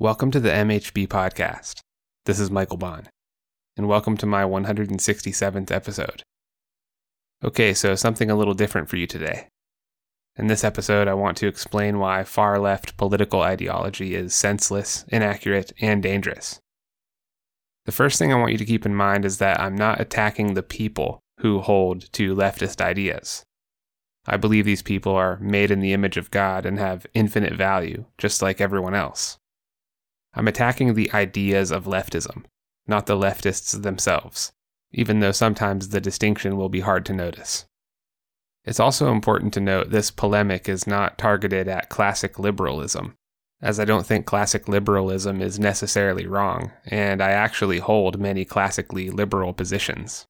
Welcome to the MHB podcast. This is Michael Bond, and welcome to my 167th episode. Okay, so something a little different for you today. In this episode, I want to explain why far left political ideology is senseless, inaccurate, and dangerous. The first thing I want you to keep in mind is that I'm not attacking the people who hold to leftist ideas. I believe these people are made in the image of God and have infinite value, just like everyone else. I'm attacking the ideas of leftism, not the leftists themselves, even though sometimes the distinction will be hard to notice. It's also important to note this polemic is not targeted at classic liberalism, as I don't think classic liberalism is necessarily wrong, and I actually hold many classically liberal positions.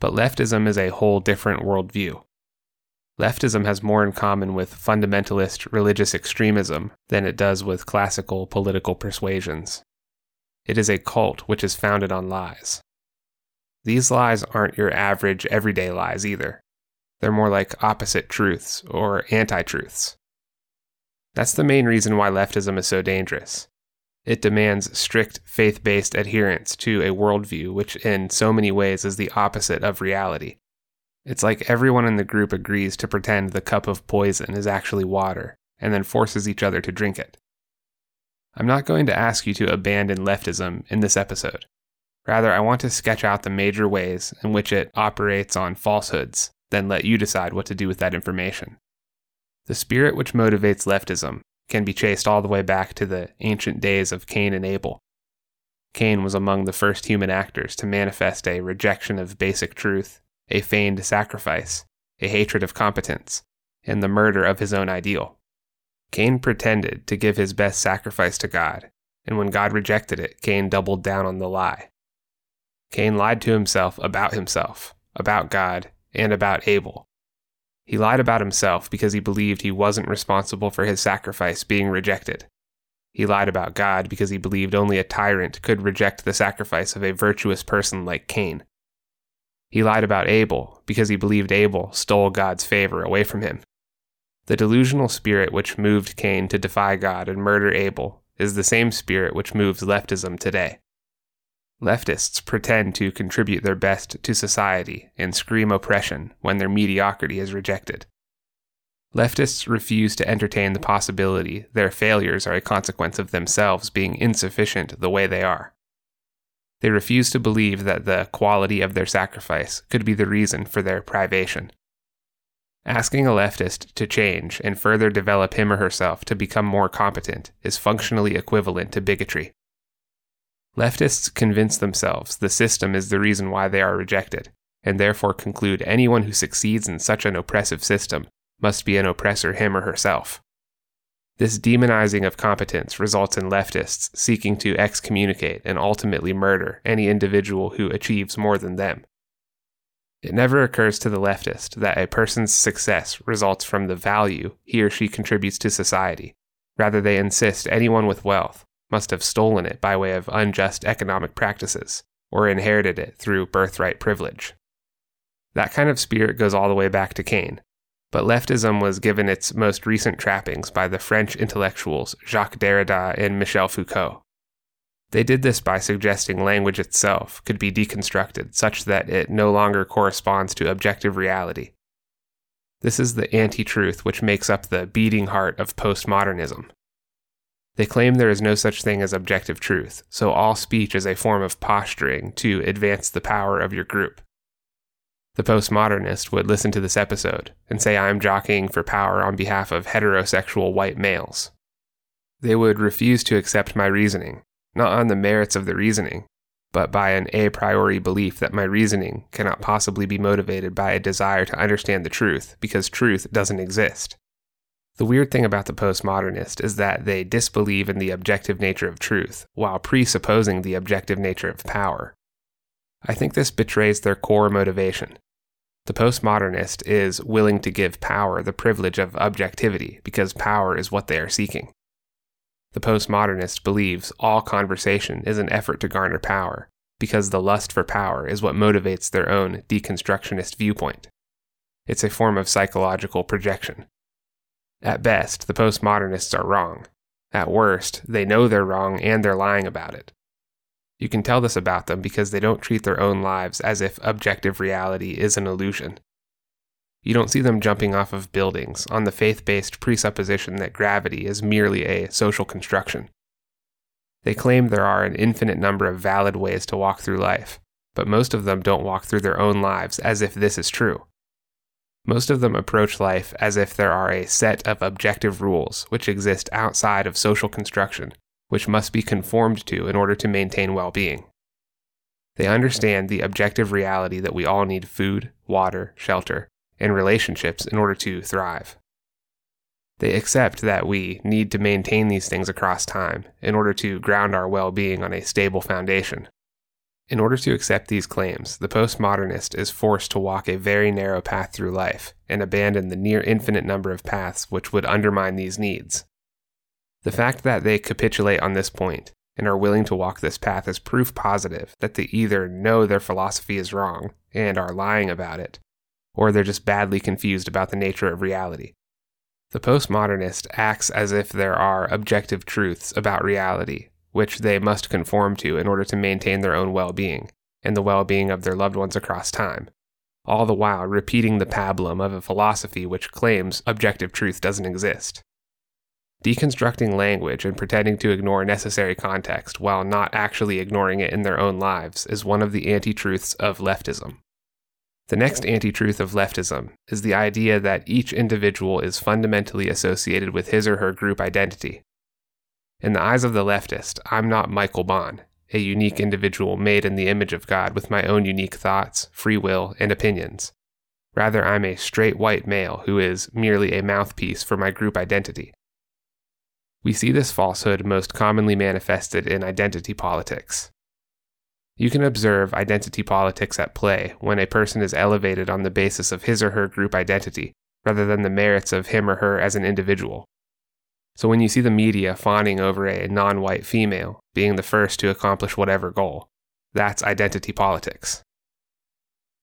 But leftism is a whole different worldview. Leftism has more in common with fundamentalist religious extremism than it does with classical political persuasions. It is a cult which is founded on lies. These lies aren't your average everyday lies either. They're more like opposite truths or anti truths. That's the main reason why leftism is so dangerous. It demands strict faith based adherence to a worldview which, in so many ways, is the opposite of reality. It's like everyone in the group agrees to pretend the cup of poison is actually water, and then forces each other to drink it. I'm not going to ask you to abandon leftism in this episode. Rather, I want to sketch out the major ways in which it operates on falsehoods, then let you decide what to do with that information. The spirit which motivates leftism can be traced all the way back to the ancient days of Cain and Abel. Cain was among the first human actors to manifest a rejection of basic truth a feigned sacrifice, a hatred of competence, and the murder of his own ideal. Cain pretended to give his best sacrifice to God, and when God rejected it, Cain doubled down on the lie. Cain lied to himself about himself, about God, and about Abel. He lied about himself because he believed he wasn't responsible for his sacrifice being rejected. He lied about God because he believed only a tyrant could reject the sacrifice of a virtuous person like Cain. He lied about Abel because he believed Abel stole God's favor away from him. The delusional spirit which moved Cain to defy God and murder Abel is the same spirit which moves leftism today. Leftists pretend to contribute their best to society and scream oppression when their mediocrity is rejected. Leftists refuse to entertain the possibility their failures are a consequence of themselves being insufficient the way they are. They refuse to believe that the quality of their sacrifice could be the reason for their privation. Asking a leftist to change and further develop him or herself to become more competent is functionally equivalent to bigotry. Leftists convince themselves the system is the reason why they are rejected, and therefore conclude anyone who succeeds in such an oppressive system must be an oppressor him or herself. This demonizing of competence results in leftists seeking to excommunicate and ultimately murder any individual who achieves more than them. It never occurs to the leftist that a person's success results from the value he or she contributes to society. Rather, they insist anyone with wealth must have stolen it by way of unjust economic practices or inherited it through birthright privilege. That kind of spirit goes all the way back to Cain, but leftism was given its most recent trappings by the French intellectuals Jacques Derrida and Michel Foucault. They did this by suggesting language itself could be deconstructed such that it no longer corresponds to objective reality. This is the anti truth which makes up the beating heart of postmodernism. They claim there is no such thing as objective truth, so all speech is a form of posturing to advance the power of your group. The postmodernist would listen to this episode and say I am jockeying for power on behalf of heterosexual white males. They would refuse to accept my reasoning, not on the merits of the reasoning, but by an a priori belief that my reasoning cannot possibly be motivated by a desire to understand the truth because truth doesn't exist. The weird thing about the postmodernist is that they disbelieve in the objective nature of truth while presupposing the objective nature of power. I think this betrays their core motivation the postmodernist is willing to give power the privilege of objectivity because power is what they are seeking. The postmodernist believes all conversation is an effort to garner power because the lust for power is what motivates their own deconstructionist viewpoint. It's a form of psychological projection. At best, the postmodernists are wrong. At worst, they know they're wrong and they're lying about it. You can tell this about them because they don't treat their own lives as if objective reality is an illusion. You don't see them jumping off of buildings on the faith based presupposition that gravity is merely a social construction. They claim there are an infinite number of valid ways to walk through life, but most of them don't walk through their own lives as if this is true. Most of them approach life as if there are a set of objective rules which exist outside of social construction, which must be conformed to in order to maintain well being. They understand the objective reality that we all need food, water, shelter, and relationships in order to thrive. They accept that we need to maintain these things across time in order to ground our well being on a stable foundation. In order to accept these claims, the postmodernist is forced to walk a very narrow path through life and abandon the near infinite number of paths which would undermine these needs. The fact that they capitulate on this point and are willing to walk this path is proof positive that they either know their philosophy is wrong and are lying about it, or they're just badly confused about the nature of reality. The postmodernist acts as if there are objective truths about reality, which they must conform to in order to maintain their own well being and the well being of their loved ones across time, all the while repeating the pablum of a philosophy which claims objective truth doesn't exist. Deconstructing language and pretending to ignore necessary context while not actually ignoring it in their own lives is one of the anti truths of leftism. The next anti truth of leftism is the idea that each individual is fundamentally associated with his or her group identity. In the eyes of the leftist, I'm not Michael Bond, a unique individual made in the image of God with my own unique thoughts, free will, and opinions. Rather, I'm a straight white male who is merely a mouthpiece for my group identity. We see this falsehood most commonly manifested in identity politics. You can observe identity politics at play when a person is elevated on the basis of his or her group identity, rather than the merits of him or her as an individual. So when you see the media fawning over a non white female being the first to accomplish whatever goal, that's identity politics.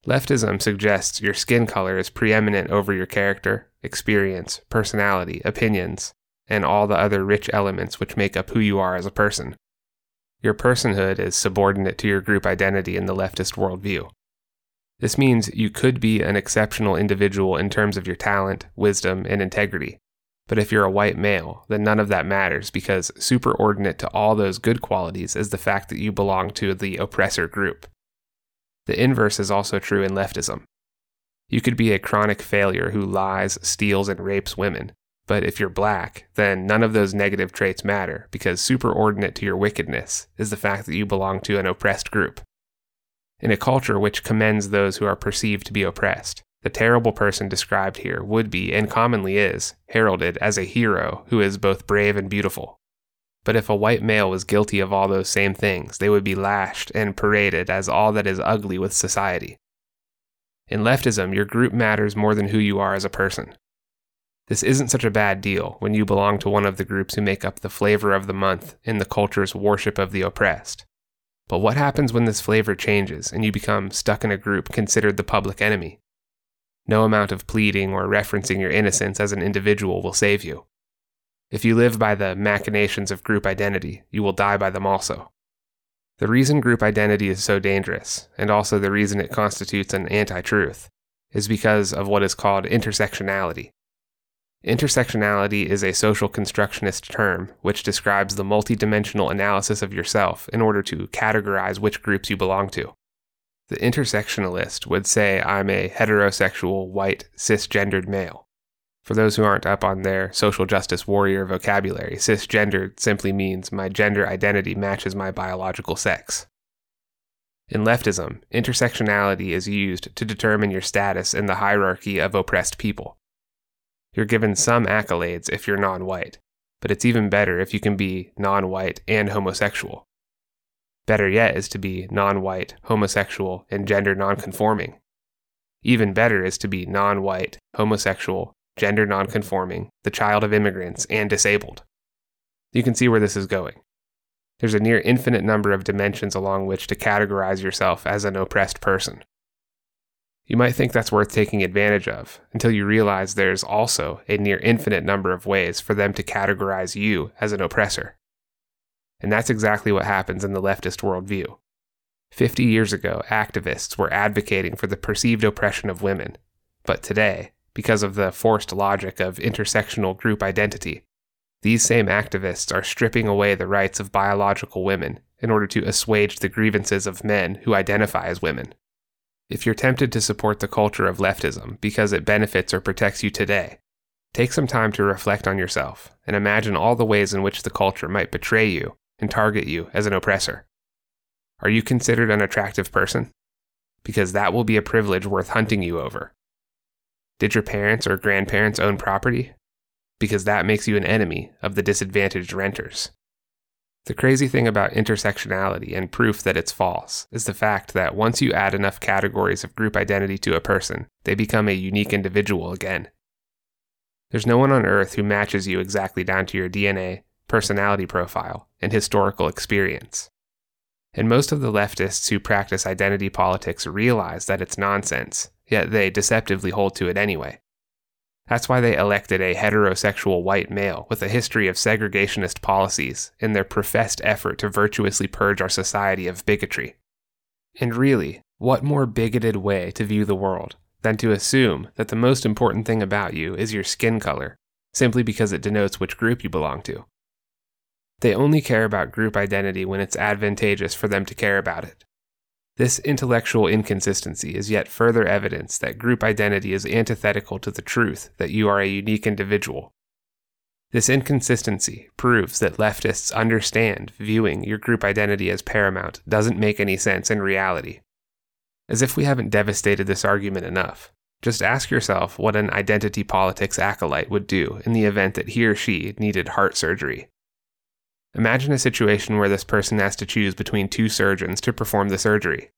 Leftism suggests your skin color is preeminent over your character, experience, personality, opinions, and all the other rich elements which make up who you are as a person. Your personhood is subordinate to your group identity in the leftist worldview. This means you could be an exceptional individual in terms of your talent, wisdom, and integrity. But if you're a white male, then none of that matters because superordinate to all those good qualities is the fact that you belong to the oppressor group. The inverse is also true in leftism. You could be a chronic failure who lies, steals, and rapes women, but if you're black, then none of those negative traits matter because superordinate to your wickedness is the fact that you belong to an oppressed group. In a culture which commends those who are perceived to be oppressed, the terrible person described here would be, and commonly is, heralded as a hero who is both brave and beautiful. But if a white male was guilty of all those same things, they would be lashed and paraded as all that is ugly with society. In leftism, your group matters more than who you are as a person. This isn't such a bad deal when you belong to one of the groups who make up the flavor of the month in the culture's worship of the oppressed. But what happens when this flavor changes and you become stuck in a group considered the public enemy? No amount of pleading or referencing your innocence as an individual will save you. If you live by the machinations of group identity, you will die by them also. The reason group identity is so dangerous, and also the reason it constitutes an anti truth, is because of what is called intersectionality. Intersectionality is a social constructionist term which describes the multidimensional analysis of yourself in order to categorize which groups you belong to. The intersectionalist would say I'm a heterosexual, white, cisgendered male. For those who aren't up on their social justice warrior vocabulary, cisgendered simply means my gender identity matches my biological sex. In leftism, intersectionality is used to determine your status in the hierarchy of oppressed people. You're given some accolades if you're non white, but it's even better if you can be non white and homosexual. Better yet is to be non white, homosexual, and gender non-conforming. Even better is to be non white, homosexual, gender non-conforming, the child of immigrants, and disabled. You can see where this is going. There's a near infinite number of dimensions along which to categorize yourself as an oppressed person. You might think that's worth taking advantage of until you realize there's also a near infinite number of ways for them to categorize you as an oppressor. And that's exactly what happens in the leftist worldview. 50 years ago, activists were advocating for the perceived oppression of women. But today, because of the forced logic of intersectional group identity, these same activists are stripping away the rights of biological women in order to assuage the grievances of men who identify as women. If you're tempted to support the culture of leftism because it benefits or protects you today, take some time to reflect on yourself and imagine all the ways in which the culture might betray you and target you as an oppressor. Are you considered an attractive person? Because that will be a privilege worth hunting you over. Did your parents or grandparents own property? Because that makes you an enemy of the disadvantaged renters. The crazy thing about intersectionality and proof that it's false is the fact that once you add enough categories of group identity to a person, they become a unique individual again. There's no one on earth who matches you exactly down to your DNA, personality profile, and historical experience. And most of the leftists who practice identity politics realize that it's nonsense, yet they deceptively hold to it anyway. That's why they elected a heterosexual white male with a history of segregationist policies in their professed effort to virtuously purge our society of bigotry. And really, what more bigoted way to view the world than to assume that the most important thing about you is your skin color, simply because it denotes which group you belong to? They only care about group identity when it's advantageous for them to care about it. This intellectual inconsistency is yet further evidence that group identity is antithetical to the truth that you are a unique individual. This inconsistency proves that leftists understand viewing your group identity as paramount doesn't make any sense in reality. As if we haven't devastated this argument enough, just ask yourself what an identity politics acolyte would do in the event that he or she needed heart surgery. Imagine a situation where this person has to choose between two surgeons to perform the surgery.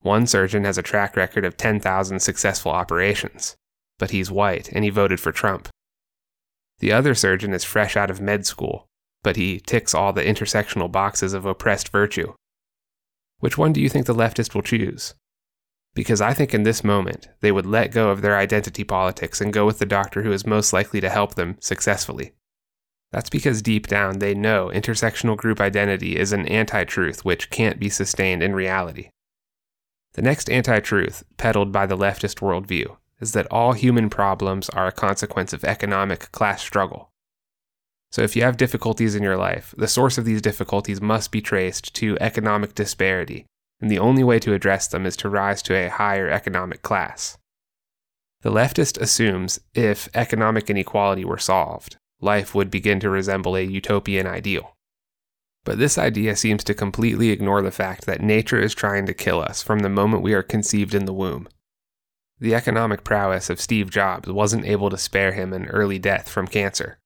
One surgeon has a track record of 10,000 successful operations, but he's white and he voted for Trump. The other surgeon is fresh out of med school, but he ticks all the intersectional boxes of oppressed virtue. Which one do you think the leftist will choose? Because I think in this moment, they would let go of their identity politics and go with the doctor who is most likely to help them successfully. That's because deep down they know intersectional group identity is an anti truth which can't be sustained in reality. The next anti truth, peddled by the leftist worldview, is that all human problems are a consequence of economic class struggle. So if you have difficulties in your life, the source of these difficulties must be traced to economic disparity, and the only way to address them is to rise to a higher economic class. The leftist assumes if economic inequality were solved, life would begin to resemble a utopian ideal. But this idea seems to completely ignore the fact that nature is trying to kill us from the moment we are conceived in the womb. The economic prowess of Steve Jobs wasn't able to spare him an early death from cancer.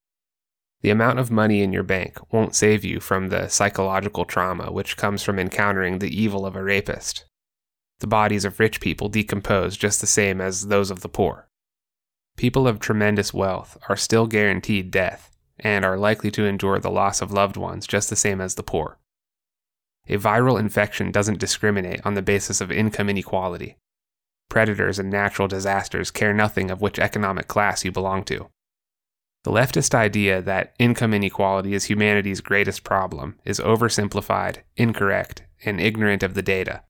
The amount of money in your bank won't save you from the psychological trauma which comes from encountering the evil of a rapist. The bodies of rich people decompose just the same as those of the poor people of tremendous wealth are still guaranteed death and are likely to endure the loss of loved ones just the same as the poor. A viral infection doesn't discriminate on the basis of income inequality. Predators and natural disasters care nothing of which economic class you belong to. The leftist idea that income inequality is humanity's greatest problem is oversimplified, incorrect, and ignorant of the data.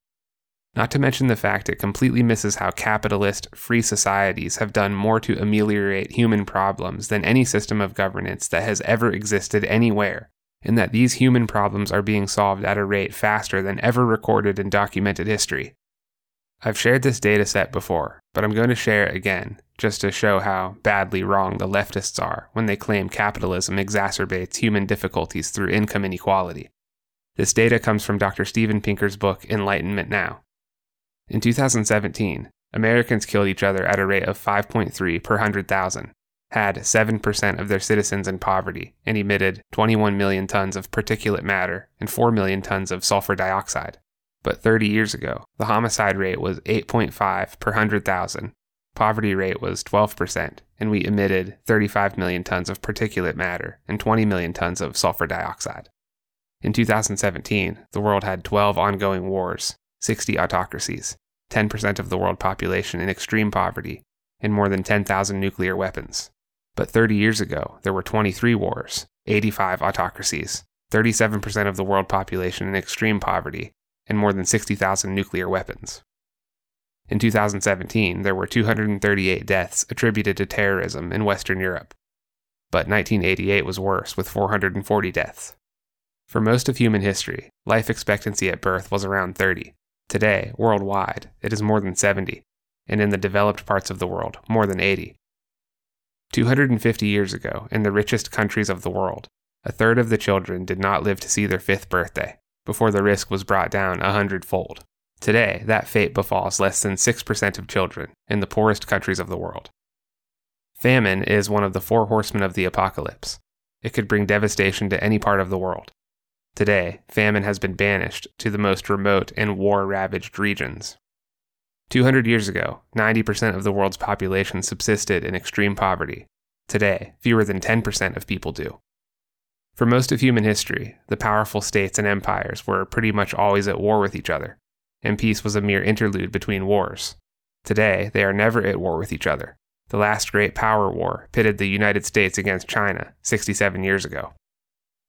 Not to mention the fact it completely misses how capitalist, free societies have done more to ameliorate human problems than any system of governance that has ever existed anywhere, and that these human problems are being solved at a rate faster than ever recorded in documented history. I've shared this data set before, but I'm going to share it again, just to show how badly wrong the leftists are when they claim capitalism exacerbates human difficulties through income inequality. This data comes from Dr. Steven Pinker's book Enlightenment Now. In 2017, Americans killed each other at a rate of 5.3 per 100,000, had 7% of their citizens in poverty, and emitted 21 million tons of particulate matter and 4 million tons of sulfur dioxide. But 30 years ago, the homicide rate was 8.5 per 100,000, poverty rate was 12%, and we emitted 35 million tons of particulate matter and 20 million tons of sulfur dioxide. In 2017, the world had 12 ongoing wars, 60 autocracies, 10% of the world population in extreme poverty, and more than 10,000 nuclear weapons. But 30 years ago, there were 23 wars, 85 autocracies, 37% of the world population in extreme poverty, and more than 60,000 nuclear weapons. In 2017, there were 238 deaths attributed to terrorism in Western Europe. But 1988 was worse, with 440 deaths. For most of human history, life expectancy at birth was around 30. Today, worldwide, it is more than 70, and in the developed parts of the world, more than 80. 250 years ago, in the richest countries of the world, a third of the children did not live to see their fifth birthday, before the risk was brought down a hundredfold. Today, that fate befalls less than 6% of children in the poorest countries of the world. Famine is one of the four horsemen of the apocalypse. It could bring devastation to any part of the world. Today, famine has been banished to the most remote and war ravaged regions. 200 years ago, 90% of the world's population subsisted in extreme poverty. Today, fewer than 10% of people do. For most of human history, the powerful states and empires were pretty much always at war with each other and peace was a mere interlude between wars. Today, they are never at war with each other. The last great power war pitted the United States against China 67 years ago.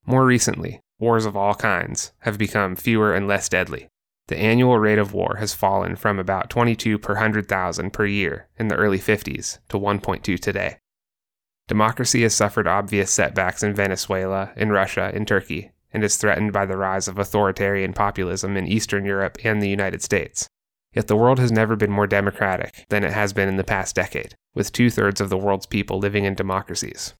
More recently, wars of all kinds have become fewer and less deadly. The annual rate of war has fallen from about 22 per 100,000 per year in the early 50s to 1.2 today. Democracy has suffered obvious setbacks in Venezuela, in Russia, in Turkey, and is threatened by the rise of authoritarian populism in Eastern Europe and the United States. Yet the world has never been more democratic than it has been in the past decade, with two thirds of the world's people living in democracies.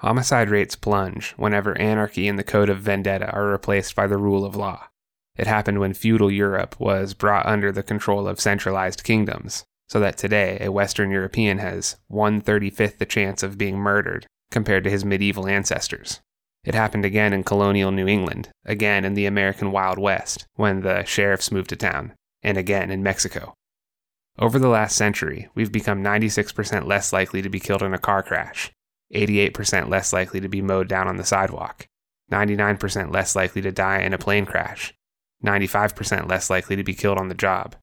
Homicide rates plunge whenever anarchy and the code of vendetta are replaced by the rule of law. It happened when feudal Europe was brought under the control of centralized kingdoms, so that today a Western European has 135th the chance of being murdered compared to his medieval ancestors. It happened again in colonial New England, again in the American Wild West, when the sheriffs moved to town, and again in Mexico. Over the last century, we've become 96% less likely to be killed in a car crash, 88% less likely to be mowed down on the sidewalk, 99% less likely to die in a plane crash, 95% less likely to be killed on the job,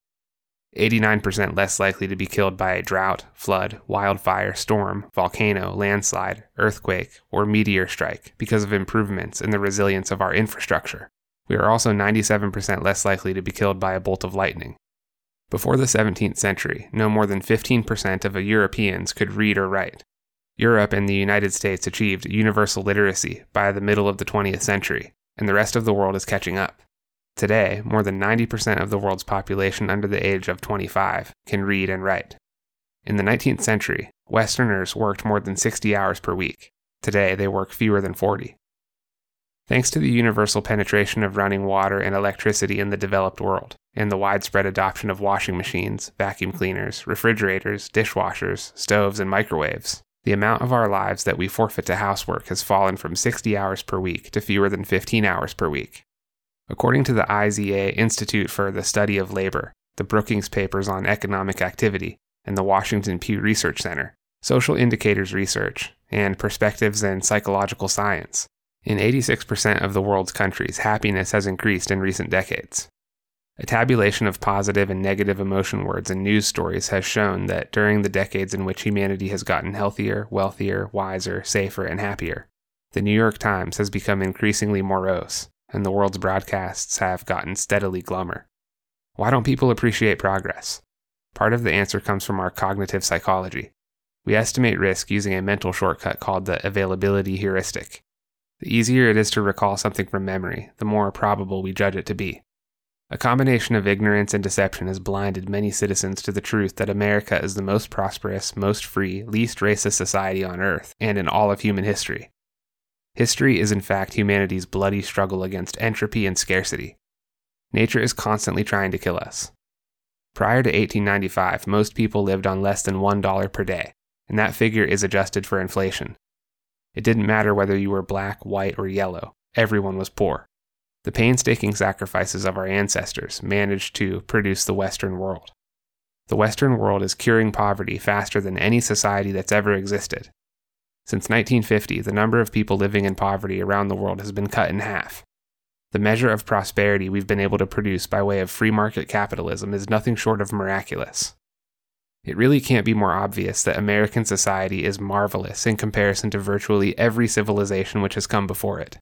89% less likely to be killed by a drought, flood, wildfire, storm, volcano, landslide, earthquake, or meteor strike because of improvements in the resilience of our infrastructure. We are also 97% less likely to be killed by a bolt of lightning. Before the 17th century, no more than 15% of Europeans could read or write. Europe and the United States achieved universal literacy by the middle of the 20th century, and the rest of the world is catching up. Today, more than 90% of the world's population under the age of 25 can read and write. In the 19th century, Westerners worked more than 60 hours per week. Today, they work fewer than 40. Thanks to the universal penetration of running water and electricity in the developed world, and the widespread adoption of washing machines, vacuum cleaners, refrigerators, dishwashers, stoves, and microwaves, the amount of our lives that we forfeit to housework has fallen from 60 hours per week to fewer than 15 hours per week. According to the IZA Institute for the Study of Labor, the Brookings Papers on Economic Activity, and the Washington Pew Research Center, Social Indicators Research, and Perspectives in Psychological Science, in 86% of the world's countries, happiness has increased in recent decades. A tabulation of positive and negative emotion words in news stories has shown that during the decades in which humanity has gotten healthier, wealthier, wiser, safer, and happier, the New York Times has become increasingly morose, and the world's broadcasts have gotten steadily glummer. Why don't people appreciate progress? Part of the answer comes from our cognitive psychology. We estimate risk using a mental shortcut called the availability heuristic. The easier it is to recall something from memory, the more probable we judge it to be. A combination of ignorance and deception has blinded many citizens to the truth that America is the most prosperous, most free, least racist society on earth and in all of human history. History is in fact humanity's bloody struggle against entropy and scarcity. Nature is constantly trying to kill us. Prior to 1895, most people lived on less than $1 per day, and that figure is adjusted for inflation. It didn't matter whether you were black, white, or yellow, everyone was poor. The painstaking sacrifices of our ancestors managed to produce the Western world. The Western world is curing poverty faster than any society that's ever existed, since 1950, the number of people living in poverty around the world has been cut in half. The measure of prosperity we've been able to produce by way of free market capitalism is nothing short of miraculous. It really can't be more obvious that American society is marvelous in comparison to virtually every civilization which has come before it.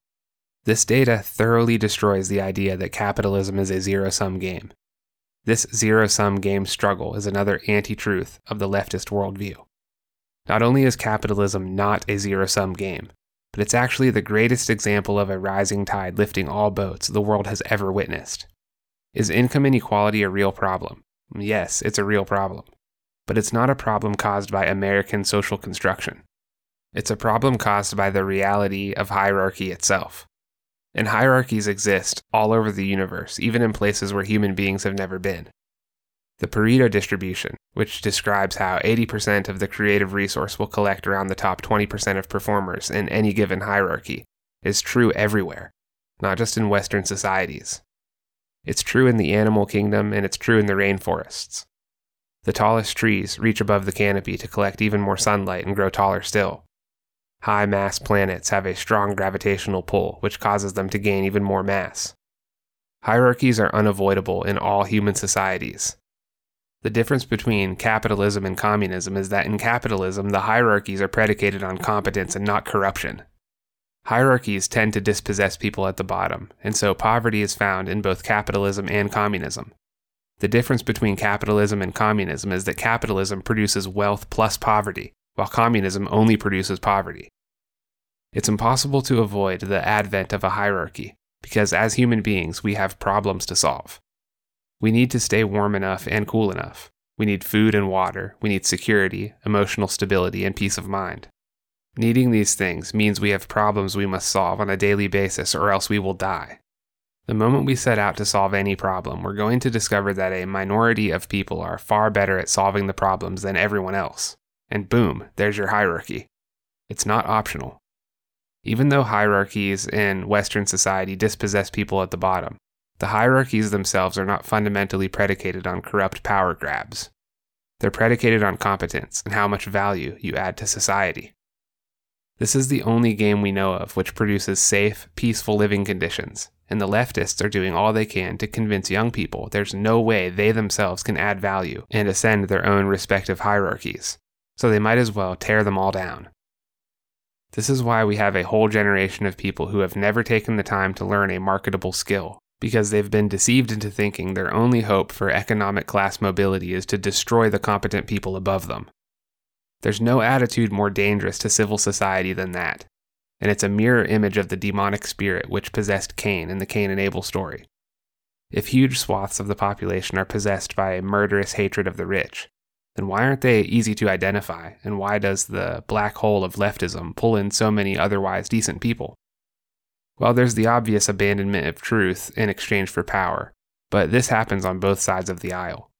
This data thoroughly destroys the idea that capitalism is a zero sum game. This zero sum game struggle is another anti truth of the leftist worldview. Not only is capitalism not a zero sum game, but it's actually the greatest example of a rising tide lifting all boats the world has ever witnessed. Is income inequality a real problem? Yes, it's a real problem. But it's not a problem caused by American social construction. It's a problem caused by the reality of hierarchy itself. And hierarchies exist all over the universe, even in places where human beings have never been. The Pareto distribution, which describes how 80% of the creative resource will collect around the top 20% of performers in any given hierarchy, is true everywhere, not just in Western societies. It's true in the animal kingdom and it's true in the rainforests. The tallest trees reach above the canopy to collect even more sunlight and grow taller still. High mass planets have a strong gravitational pull, which causes them to gain even more mass. Hierarchies are unavoidable in all human societies, the difference between capitalism and communism is that in capitalism, the hierarchies are predicated on competence and not corruption. Hierarchies tend to dispossess people at the bottom, and so poverty is found in both capitalism and communism. The difference between capitalism and communism is that capitalism produces wealth plus poverty, while communism only produces poverty. It's impossible to avoid the advent of a hierarchy, because as human beings, we have problems to solve. We need to stay warm enough and cool enough. We need food and water. We need security, emotional stability, and peace of mind. Needing these things means we have problems we must solve on a daily basis, or else we will die. The moment we set out to solve any problem, we're going to discover that a minority of people are far better at solving the problems than everyone else. And boom, there's your hierarchy. It's not optional. Even though hierarchies in Western society dispossess people at the bottom, the hierarchies themselves are not fundamentally predicated on corrupt power grabs. They're predicated on competence and how much value you add to society. This is the only game we know of which produces safe, peaceful living conditions, and the leftists are doing all they can to convince young people there's no way they themselves can add value and ascend their own respective hierarchies, so they might as well tear them all down. This is why we have a whole generation of people who have never taken the time to learn a marketable skill because they've been deceived into thinking their only hope for economic class mobility is to destroy the competent people above them. There's no attitude more dangerous to civil society than that, and it's a mirror image of the demonic spirit which possessed Cain in the Cain and Abel story. If huge swaths of the population are possessed by a murderous hatred of the rich, then why aren't they easy to identify, and why does the black hole of leftism pull in so many otherwise decent people? Well, there's the obvious abandonment of truth in exchange for power, but this happens on both sides of the aisle.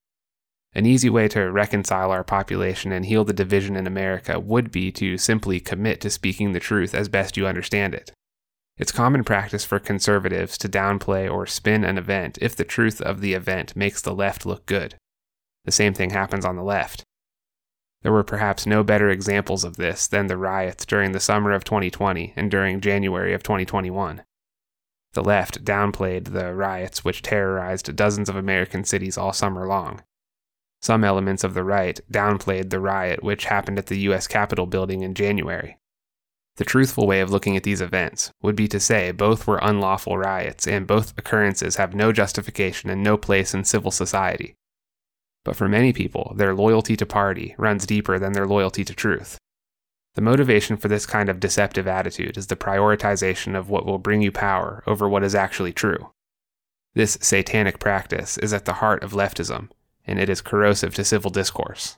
An easy way to reconcile our population and heal the division in America would be to simply commit to speaking the truth as best you understand it. It's common practice for conservatives to downplay or spin an event if the truth of the event makes the left look good. The same thing happens on the left. There were perhaps no better examples of this than the riots during the summer of 2020 and during January of 2021. The left downplayed the riots which terrorized dozens of American cities all summer long. Some elements of the right downplayed the riot which happened at the U.S. Capitol building in January. The truthful way of looking at these events would be to say both were unlawful riots and both occurrences have no justification and no place in civil society. But for many people, their loyalty to party runs deeper than their loyalty to truth. The motivation for this kind of deceptive attitude is the prioritization of what will bring you power over what is actually true. This satanic practice is at the heart of leftism, and it is corrosive to civil discourse.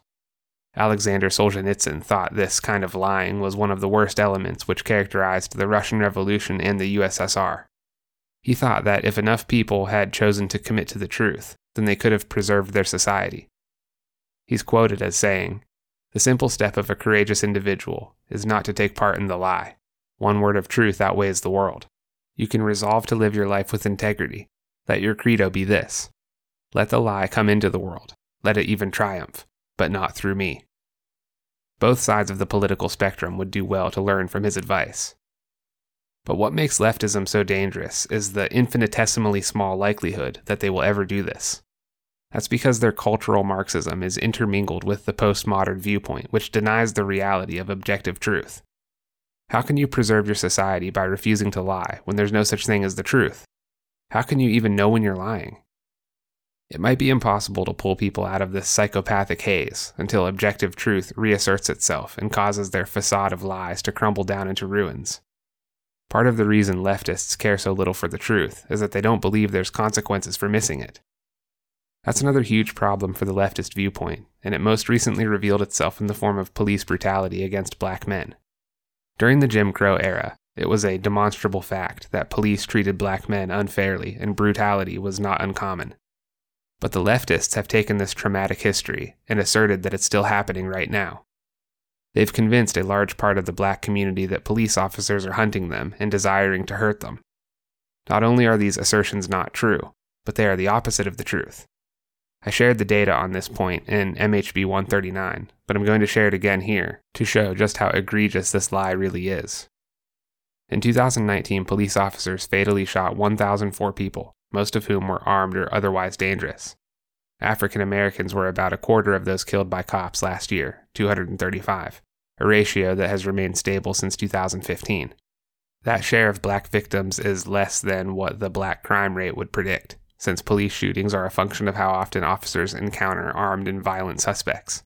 Alexander Solzhenitsyn thought this kind of lying was one of the worst elements which characterized the Russian Revolution and the USSR. He thought that if enough people had chosen to commit to the truth, then they could have preserved their society. He's quoted as saying, The simple step of a courageous individual is not to take part in the lie. One word of truth outweighs the world. You can resolve to live your life with integrity. Let your credo be this Let the lie come into the world. Let it even triumph, but not through me. Both sides of the political spectrum would do well to learn from his advice. But what makes leftism so dangerous is the infinitesimally small likelihood that they will ever do this. That's because their cultural Marxism is intermingled with the postmodern viewpoint, which denies the reality of objective truth. How can you preserve your society by refusing to lie when there's no such thing as the truth? How can you even know when you're lying? It might be impossible to pull people out of this psychopathic haze until objective truth reasserts itself and causes their facade of lies to crumble down into ruins. Part of the reason leftists care so little for the truth is that they don't believe there's consequences for missing it. That's another huge problem for the leftist viewpoint, and it most recently revealed itself in the form of police brutality against black men. During the Jim Crow era, it was a demonstrable fact that police treated black men unfairly and brutality was not uncommon. But the leftists have taken this traumatic history and asserted that it's still happening right now. They've convinced a large part of the black community that police officers are hunting them and desiring to hurt them. Not only are these assertions not true, but they are the opposite of the truth. I shared the data on this point in MHB 139, but I'm going to share it again here to show just how egregious this lie really is. In 2019, police officers fatally shot 1,004 people, most of whom were armed or otherwise dangerous. African Americans were about a quarter of those killed by cops last year, 235, a ratio that has remained stable since 2015. That share of black victims is less than what the black crime rate would predict since police shootings are a function of how often officers encounter armed and violent suspects.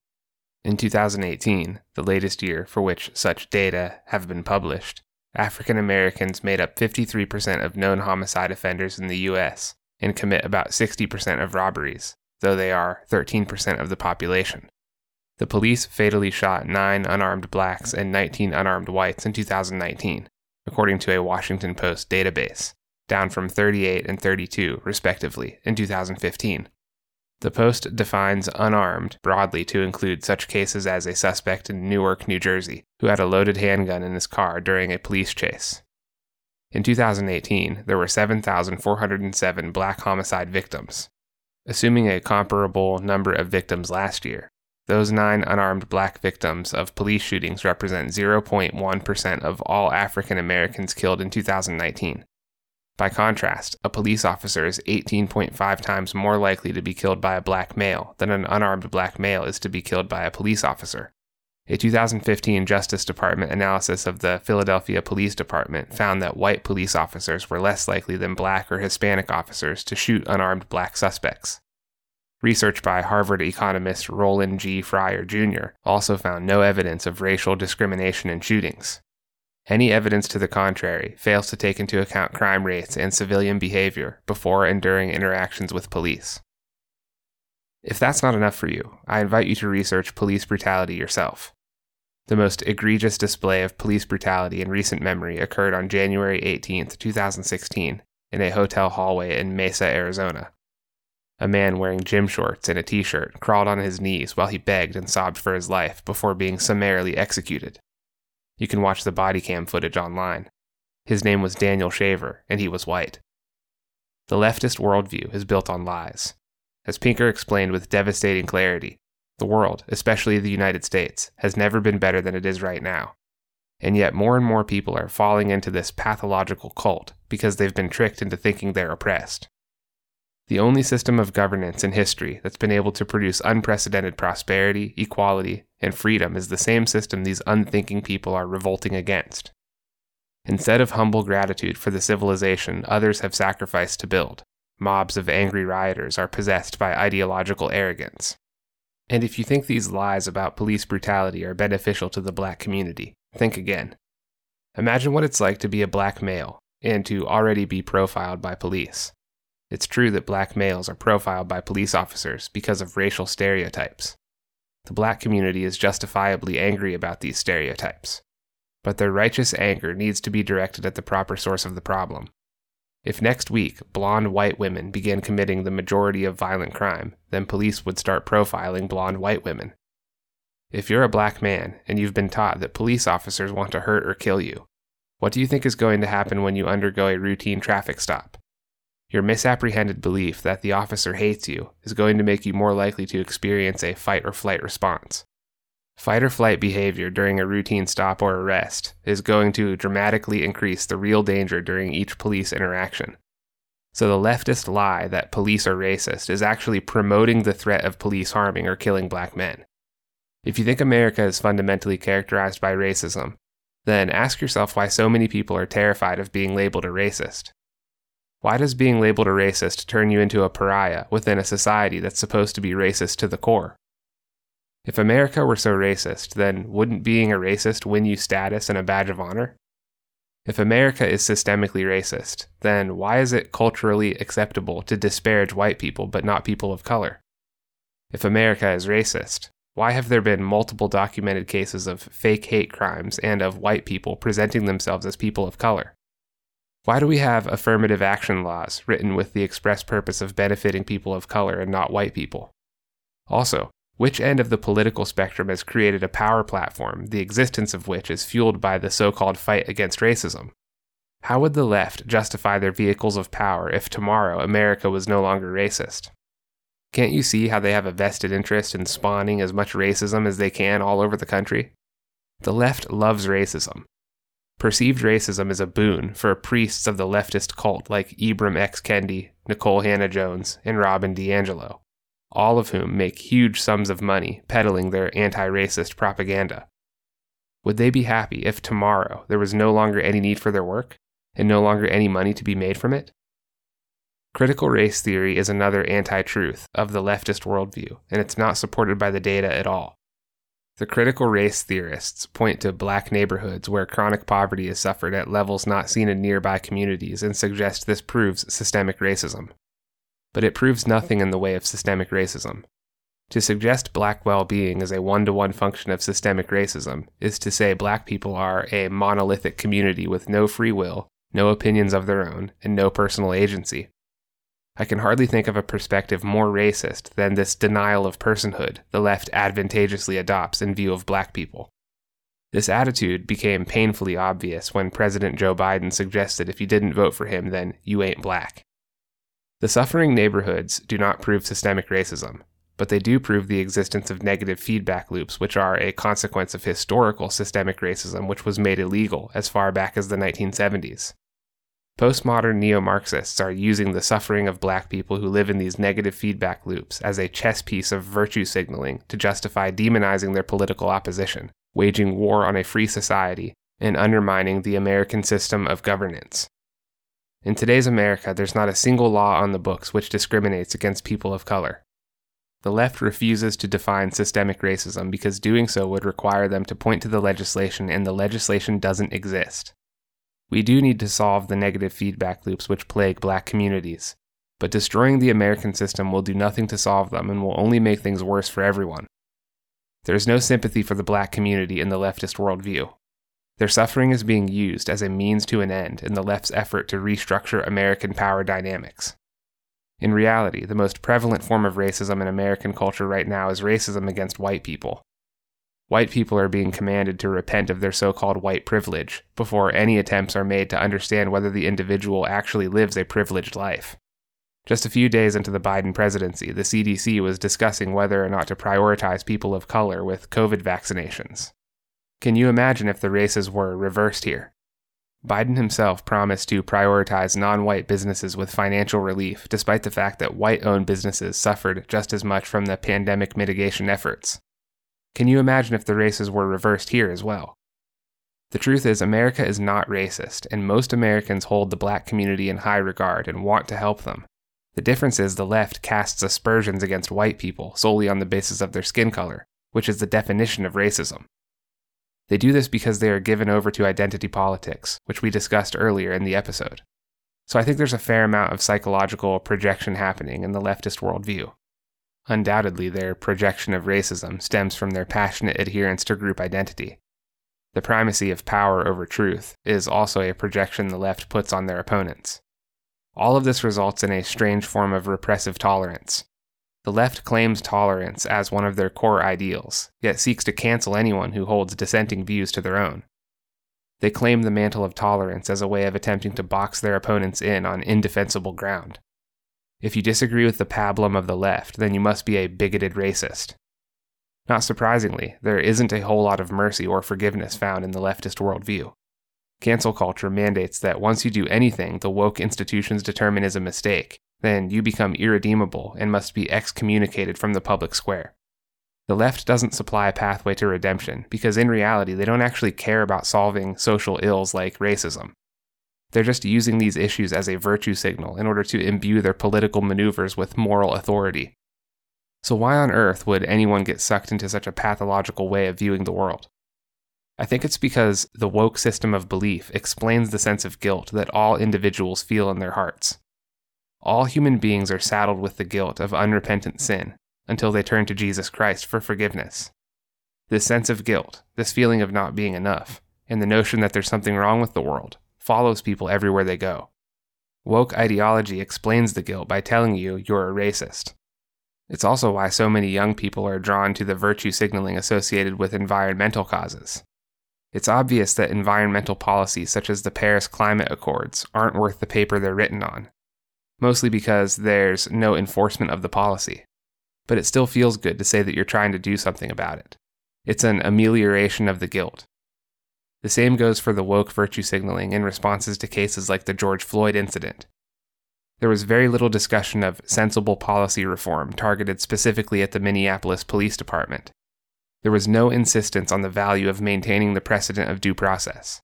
In 2018, the latest year for which such data have been published, African Americans made up 53% of known homicide offenders in the U.S. and commit about 60% of robberies, though they are 13% of the population. The police fatally shot 9 unarmed blacks and 19 unarmed whites in 2019, according to a Washington Post database down from 38 and 32, respectively, in 2015. The Post defines unarmed broadly to include such cases as a suspect in Newark, New Jersey, who had a loaded handgun in his car during a police chase. In 2018, there were 7,407 black homicide victims. Assuming a comparable number of victims last year, those nine unarmed black victims of police shootings represent 0.1% of all African Americans killed in 2019, by contrast, a police officer is 18.5 times more likely to be killed by a black male than an unarmed black male is to be killed by a police officer. A 2015 Justice Department analysis of the Philadelphia Police Department found that white police officers were less likely than black or Hispanic officers to shoot unarmed black suspects. Research by Harvard economist Roland G. Fryer Jr. also found no evidence of racial discrimination in shootings. Any evidence to the contrary fails to take into account crime rates and civilian behavior before and during interactions with police. If that's not enough for you, I invite you to research police brutality yourself. The most egregious display of police brutality in recent memory occurred on January 18, 2016, in a hotel hallway in Mesa, Arizona. A man wearing gym shorts and a t shirt crawled on his knees while he begged and sobbed for his life before being summarily executed. You can watch the body cam footage online. His name was Daniel Shaver, and he was white. The leftist worldview is built on lies. As Pinker explained with devastating clarity, the world, especially the United States, has never been better than it is right now. And yet, more and more people are falling into this pathological cult because they've been tricked into thinking they're oppressed. The only system of governance in history that's been able to produce unprecedented prosperity, equality, and freedom is the same system these unthinking people are revolting against. Instead of humble gratitude for the civilization others have sacrificed to build, mobs of angry rioters are possessed by ideological arrogance. And if you think these lies about police brutality are beneficial to the black community, think again. Imagine what it's like to be a black male and to already be profiled by police. It's true that black males are profiled by police officers because of racial stereotypes. The black community is justifiably angry about these stereotypes. But their righteous anger needs to be directed at the proper source of the problem. If next week blonde white women began committing the majority of violent crime, then police would start profiling blonde white women. If you're a black man and you've been taught that police officers want to hurt or kill you, what do you think is going to happen when you undergo a routine traffic stop? Your misapprehended belief that the officer hates you is going to make you more likely to experience a fight or flight response. Fight or flight behavior during a routine stop or arrest is going to dramatically increase the real danger during each police interaction. So the leftist lie that police are racist is actually promoting the threat of police harming or killing black men. If you think America is fundamentally characterized by racism, then ask yourself why so many people are terrified of being labeled a racist. Why does being labeled a racist turn you into a pariah within a society that's supposed to be racist to the core? If America were so racist, then wouldn't being a racist win you status and a badge of honor? If America is systemically racist, then why is it culturally acceptable to disparage white people but not people of color? If America is racist, why have there been multiple documented cases of fake hate crimes and of white people presenting themselves as people of color? Why do we have affirmative action laws written with the express purpose of benefiting people of color and not white people? Also, which end of the political spectrum has created a power platform, the existence of which is fueled by the so called fight against racism? How would the left justify their vehicles of power if tomorrow America was no longer racist? Can't you see how they have a vested interest in spawning as much racism as they can all over the country? The left loves racism. Perceived racism is a boon for priests of the leftist cult like Ibram X. Kendi, Nikole Hannah-Jones, and Robin DiAngelo all of whom make huge sums of money peddling their anti racist propaganda. Would they be happy if tomorrow there was no longer any need for their work and no longer any money to be made from it? Critical race theory is another anti truth of the leftist worldview, and it's not supported by the data at all. The critical race theorists point to black neighborhoods where chronic poverty is suffered at levels not seen in nearby communities and suggest this proves systemic racism but it proves nothing in the way of systemic racism. To suggest black well being is a one to one function of systemic racism is to say black people are a monolithic community with no free will, no opinions of their own, and no personal agency. I can hardly think of a perspective more racist than this denial of personhood the left advantageously adopts in view of black people. This attitude became painfully obvious when President Joe Biden suggested if you didn't vote for him, then you ain't black. The suffering neighborhoods do not prove systemic racism, but they do prove the existence of negative feedback loops, which are a consequence of historical systemic racism, which was made illegal as far back as the 1970s. Postmodern neo Marxists are using the suffering of black people who live in these negative feedback loops as a chess piece of virtue signaling to justify demonizing their political opposition, waging war on a free society, and undermining the American system of governance. In today's America, there's not a single law on the books which discriminates against people of color. The left refuses to define systemic racism because doing so would require them to point to the legislation, and the legislation doesn't exist. We do need to solve the negative feedback loops which plague black communities, but destroying the American system will do nothing to solve them and will only make things worse for everyone. There is no sympathy for the black community in the leftist worldview. Their suffering is being used as a means to an end in the left's effort to restructure American power dynamics. In reality, the most prevalent form of racism in American culture right now is racism against white people. White people are being commanded to repent of their so called white privilege before any attempts are made to understand whether the individual actually lives a privileged life. Just a few days into the Biden presidency, the CDC was discussing whether or not to prioritize people of color with COVID vaccinations. Can you imagine if the races were reversed here? Biden himself promised to prioritize non white businesses with financial relief, despite the fact that white owned businesses suffered just as much from the pandemic mitigation efforts. Can you imagine if the races were reversed here as well? The truth is, America is not racist, and most Americans hold the black community in high regard and want to help them. The difference is the left casts aspersions against white people solely on the basis of their skin color, which is the definition of racism. They do this because they are given over to identity politics, which we discussed earlier in the episode. So I think there's a fair amount of psychological projection happening in the leftist worldview. Undoubtedly, their projection of racism stems from their passionate adherence to group identity. The primacy of power over truth is also a projection the left puts on their opponents. All of this results in a strange form of repressive tolerance, the left claims tolerance as one of their core ideals, yet seeks to cancel anyone who holds dissenting views to their own. They claim the mantle of tolerance as a way of attempting to box their opponents in on indefensible ground. If you disagree with the pablum of the left, then you must be a bigoted racist. Not surprisingly, there isn't a whole lot of mercy or forgiveness found in the leftist worldview. Cancel culture mandates that once you do anything the woke institutions determine is a mistake, then you become irredeemable and must be excommunicated from the public square. The left doesn't supply a pathway to redemption because in reality they don't actually care about solving social ills like racism. They're just using these issues as a virtue signal in order to imbue their political maneuvers with moral authority. So, why on earth would anyone get sucked into such a pathological way of viewing the world? I think it's because the woke system of belief explains the sense of guilt that all individuals feel in their hearts. All human beings are saddled with the guilt of unrepentant sin until they turn to Jesus Christ for forgiveness. This sense of guilt, this feeling of not being enough, and the notion that there's something wrong with the world follows people everywhere they go. Woke ideology explains the guilt by telling you you're a racist. It's also why so many young people are drawn to the virtue signaling associated with environmental causes. It's obvious that environmental policies such as the Paris Climate Accords aren't worth the paper they're written on, mostly because there's no enforcement of the policy. But it still feels good to say that you're trying to do something about it. It's an amelioration of the guilt. The same goes for the woke virtue signaling in responses to cases like the George Floyd incident. There was very little discussion of sensible policy reform targeted specifically at the Minneapolis Police Department. There was no insistence on the value of maintaining the precedent of due process.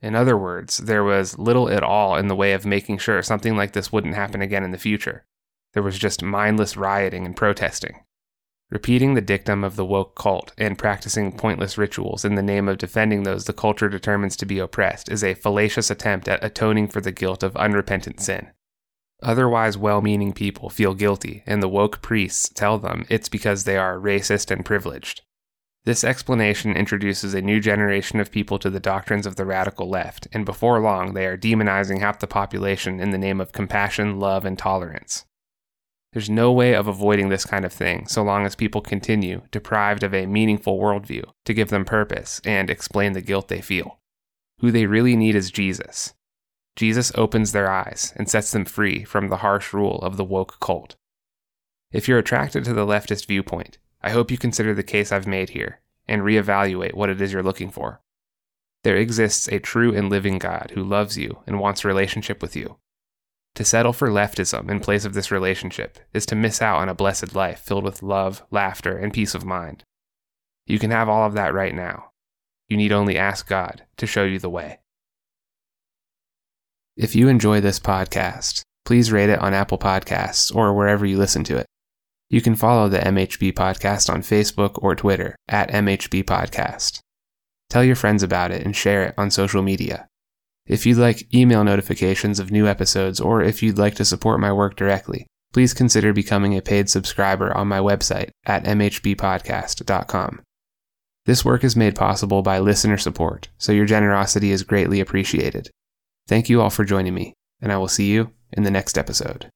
In other words, there was little at all in the way of making sure something like this wouldn't happen again in the future. There was just mindless rioting and protesting. Repeating the dictum of the woke cult and practicing pointless rituals in the name of defending those the culture determines to be oppressed is a fallacious attempt at atoning for the guilt of unrepentant sin. Otherwise well meaning people feel guilty, and the woke priests tell them it's because they are racist and privileged. This explanation introduces a new generation of people to the doctrines of the radical left, and before long they are demonizing half the population in the name of compassion, love, and tolerance. There's no way of avoiding this kind of thing so long as people continue, deprived of a meaningful worldview, to give them purpose and explain the guilt they feel. Who they really need is Jesus. Jesus opens their eyes and sets them free from the harsh rule of the woke cult. If you're attracted to the leftist viewpoint, I hope you consider the case I've made here and reevaluate what it is you're looking for. There exists a true and living God who loves you and wants a relationship with you. To settle for leftism in place of this relationship is to miss out on a blessed life filled with love, laughter, and peace of mind. You can have all of that right now. You need only ask God to show you the way. If you enjoy this podcast, please rate it on Apple Podcasts or wherever you listen to it. You can follow the MHB Podcast on Facebook or Twitter at MHB Podcast. Tell your friends about it and share it on social media. If you'd like email notifications of new episodes or if you'd like to support my work directly, please consider becoming a paid subscriber on my website at mhbpodcast.com. This work is made possible by listener support, so your generosity is greatly appreciated. Thank you all for joining me, and I will see you in the next episode.